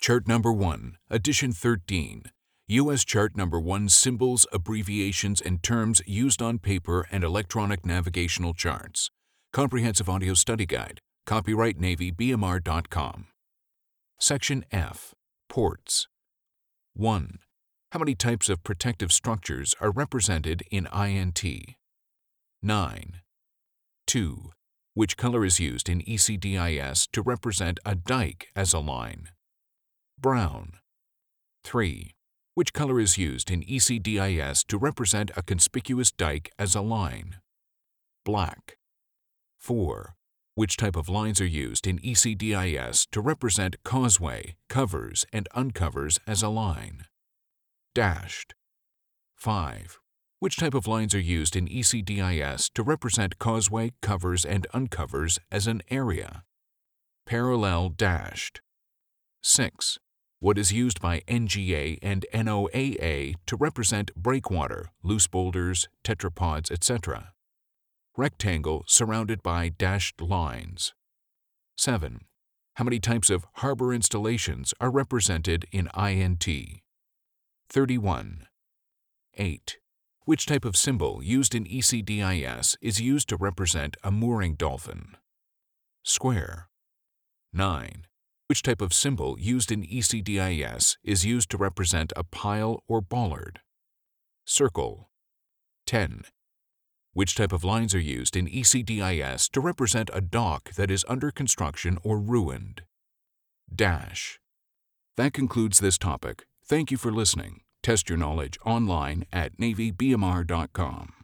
Chart number 1, edition 13. U.S. Chart number 1 Symbols, abbreviations, and terms used on paper and electronic navigational charts. Comprehensive Audio Study Guide. Copyright NavyBMR.com. Section F. Ports. 1. How many types of protective structures are represented in INT? 9. 2. Which color is used in ECDIS to represent a dike as a line? Brown. 3. Which color is used in ECDIS to represent a conspicuous dike as a line? Black. 4. Which type of lines are used in ECDIS to represent causeway, covers, and uncovers as a line? Dashed. 5. Which type of lines are used in ECDIS to represent causeway, covers, and uncovers as an area? Parallel dashed. 6. What is used by NGA and NOAA to represent breakwater, loose boulders, tetrapods, etc. Rectangle surrounded by dashed lines. 7. How many types of harbor installations are represented in INT? 31. 8. Which type of symbol used in ECDIS is used to represent a mooring dolphin? Square. 9. Which type of symbol used in ECDIS is used to represent a pile or bollard? Circle. 10. Which type of lines are used in ECDIS to represent a dock that is under construction or ruined? Dash. That concludes this topic. Thank you for listening. Test your knowledge online at NavyBMR.com.